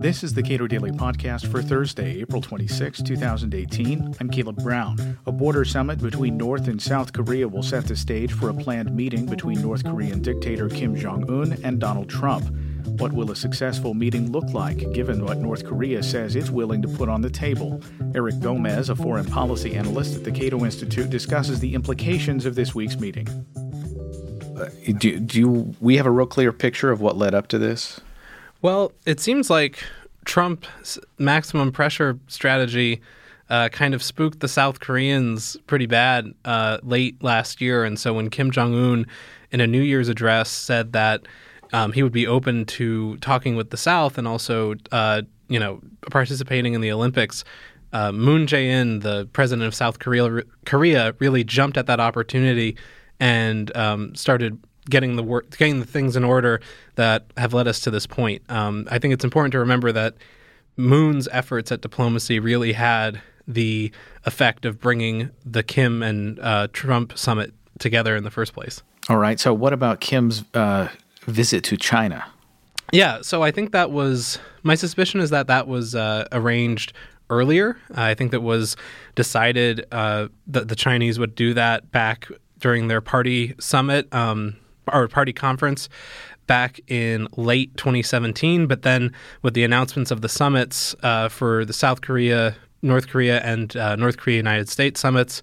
This is the Cato Daily Podcast for Thursday, April 26, 2018. I'm Caleb Brown. A border summit between North and South Korea will set the stage for a planned meeting between North Korean dictator Kim Jong un and Donald Trump. What will a successful meeting look like, given what North Korea says it's willing to put on the table? Eric Gomez, a foreign policy analyst at the Cato Institute, discusses the implications of this week's meeting. Uh, do, do you, we have a real clear picture of what led up to this? Well, it seems like Trump's maximum pressure strategy uh, kind of spooked the South Koreans pretty bad uh, late last year. And so when Kim Jong un, in a New Year's address, said that um, he would be open to talking with the South and also, uh, you know, participating in the Olympics, uh, Moon Jae-in, the president of South Korea, Korea, really jumped at that opportunity and um, started getting the work, getting the things in order that have led us to this point. Um, I think it's important to remember that Moon's efforts at diplomacy really had the effect of bringing the Kim and uh, Trump summit together in the first place. All right. So, what about Kim's uh, visit to China? Yeah. So, I think that was my suspicion is that that was uh, arranged earlier. I think that was decided uh, that the Chinese would do that back during their party summit. Um, our party conference back in late 2017. But then with the announcements of the summits uh, for the South Korea, North Korea, and uh, North Korea United States summits,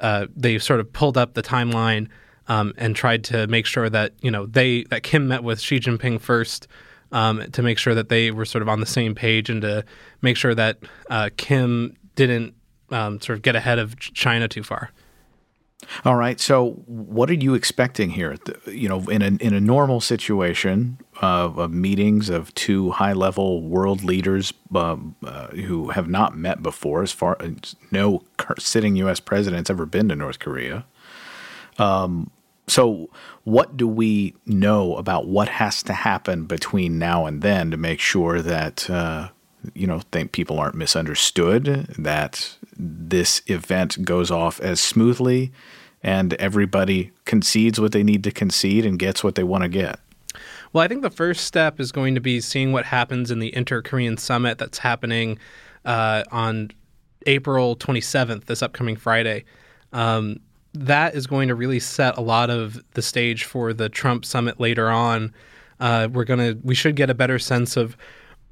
uh, they sort of pulled up the timeline um, and tried to make sure that you know they that Kim met with Xi Jinping first. Um, to make sure that they were sort of on the same page and to make sure that uh, Kim didn't um, sort of get ahead of China too far. All right. So, what are you expecting here? You know, in a in a normal situation of, meetings of two high level world leaders uh, uh, who have not met before, as far as no sitting U.S. president's ever been to North Korea. Um, so, what do we know about what has to happen between now and then to make sure that uh, you know think people aren't misunderstood, that this event goes off as smoothly and everybody concedes what they need to concede and gets what they want to get. Well, I think the first step is going to be seeing what happens in the Inter Korean Summit that's happening uh, on April 27th, this upcoming Friday. Um, that is going to really set a lot of the stage for the Trump summit later on. Uh, we're gonna we should get a better sense of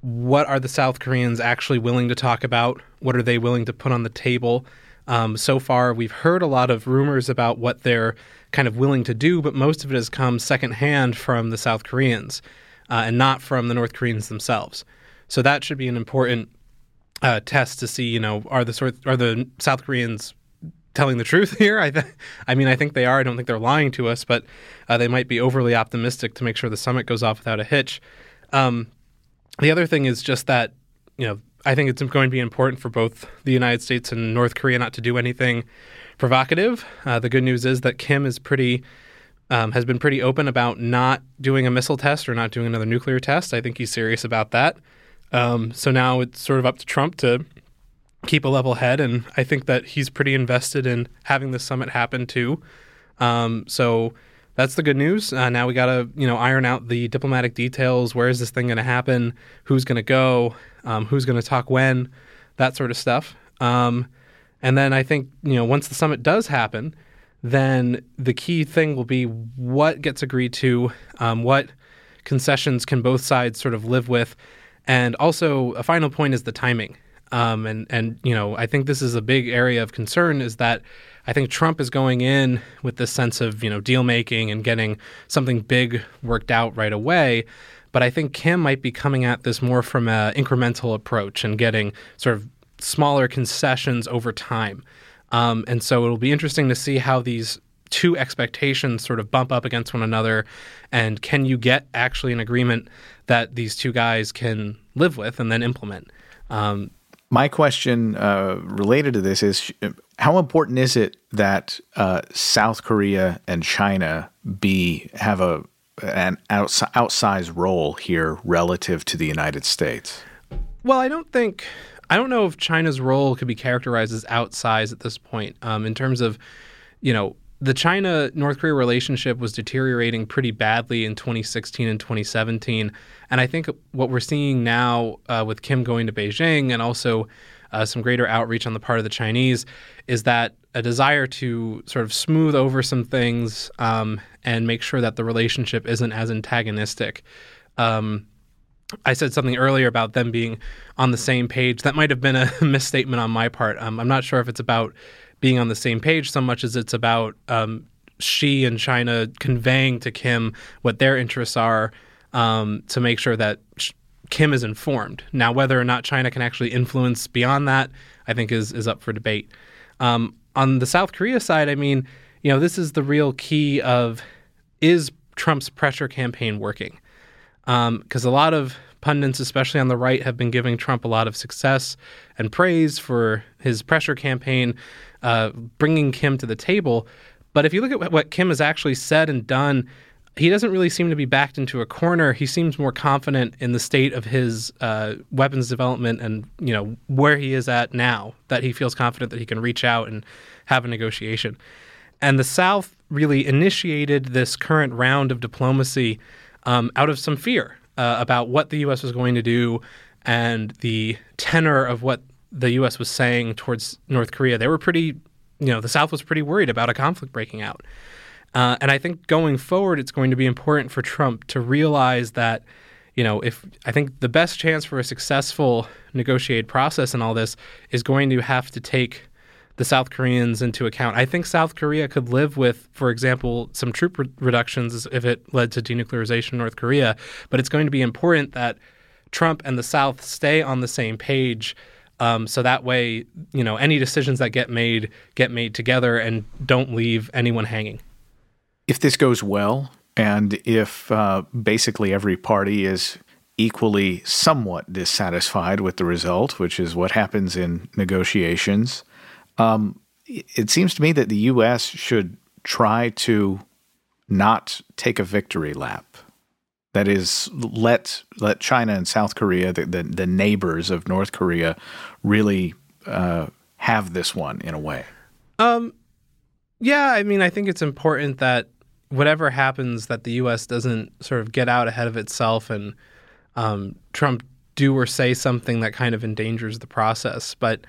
what are the South Koreans actually willing to talk about? What are they willing to put on the table? Um, so far, we've heard a lot of rumors about what they're kind of willing to do, but most of it has come secondhand from the South Koreans uh, and not from the North Koreans themselves. So that should be an important uh, test to see, you know, are the sort are the South Koreans telling the truth here? I, th- I mean, I think they are. I don't think they're lying to us, but uh, they might be overly optimistic to make sure the summit goes off without a hitch. Um, the other thing is just that, you know, I think it's going to be important for both the United States and North Korea not to do anything provocative. Uh, the good news is that Kim is pretty um, has been pretty open about not doing a missile test or not doing another nuclear test. I think he's serious about that. Um, so now it's sort of up to Trump to keep a level head, and I think that he's pretty invested in having this summit happen too. Um, so that's the good news. Uh, now we got to you know iron out the diplomatic details. Where is this thing going to happen? Who's going to go? Um, who's going to talk when? That sort of stuff. Um, and then I think you know once the summit does happen, then the key thing will be what gets agreed to, um, what concessions can both sides sort of live with, and also a final point is the timing. Um, and and you know I think this is a big area of concern is that I think Trump is going in with this sense of you know deal making and getting something big worked out right away. But I think Kim might be coming at this more from an incremental approach and getting sort of smaller concessions over time. Um, and so it'll be interesting to see how these two expectations sort of bump up against one another. And can you get actually an agreement that these two guys can live with and then implement? Um, my question uh, related to this is how important is it that uh, South Korea and China be have a an outs- outsized role here relative to the United States? Well, I don't think I don't know if China's role could be characterized as outsized at this point um, in terms of you know the China North Korea relationship was deteriorating pretty badly in 2016 and 2017. And I think what we're seeing now uh, with Kim going to Beijing and also uh, some greater outreach on the part of the Chinese is that a desire to sort of smooth over some things um, and make sure that the relationship isn't as antagonistic. Um, I said something earlier about them being on the same page. That might have been a misstatement on my part. Um, I'm not sure if it's about being on the same page so much as it's about um, Xi and China conveying to Kim what their interests are um, to make sure that Kim is informed. Now, whether or not China can actually influence beyond that, I think is is up for debate. Um, on the South Korea side, I mean, you know, this is the real key of is Trump's pressure campaign working? Because um, a lot of pundits, especially on the right, have been giving Trump a lot of success and praise for his pressure campaign, uh, bringing Kim to the table. But if you look at what Kim has actually said and done, he doesn't really seem to be backed into a corner. He seems more confident in the state of his uh, weapons development and you know where he is at now. That he feels confident that he can reach out and have a negotiation. And the South really initiated this current round of diplomacy um, out of some fear uh, about what the U.S. was going to do and the tenor of what the U.S. was saying towards North Korea. They were pretty, you know, the South was pretty worried about a conflict breaking out. Uh, and I think going forward, it's going to be important for Trump to realize that, you know, if I think the best chance for a successful negotiated process and all this is going to have to take the South Koreans into account. I think South Korea could live with, for example, some troop re- reductions if it led to denuclearization in North Korea. But it's going to be important that Trump and the South stay on the same page. Um, so that way, you know, any decisions that get made get made together and don't leave anyone hanging. If this goes well, and if uh, basically every party is equally somewhat dissatisfied with the result, which is what happens in negotiations, um, it seems to me that the U.S. should try to not take a victory lap. That is, let let China and South Korea, the the, the neighbors of North Korea, really uh, have this one in a way. Um, yeah, I mean, I think it's important that whatever happens, that the U.S. doesn't sort of get out ahead of itself and um, Trump do or say something that kind of endangers the process. But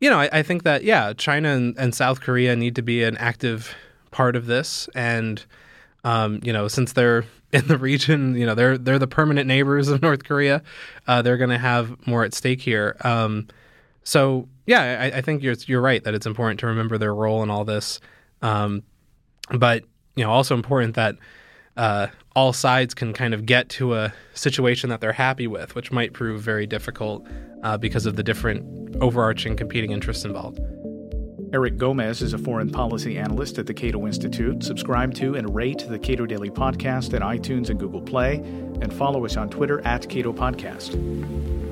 you know, I, I think that yeah, China and, and, South Korea need to be an active part of this, and um, you know, since they're in the region, you know, they're they're the permanent neighbors of North Korea. Uh, they're going to have more at stake here. Um, so yeah, I, I, think you're you're right that it's important to remember their role in all this, um, but you know, also important that uh, all sides can kind of get to a situation that they're happy with, which might prove very difficult uh, because of the different overarching competing interests involved. Eric Gomez is a foreign policy analyst at the Cato Institute. Subscribe to and rate the Cato Daily Podcast at iTunes and Google Play, and follow us on Twitter at Cato Podcast.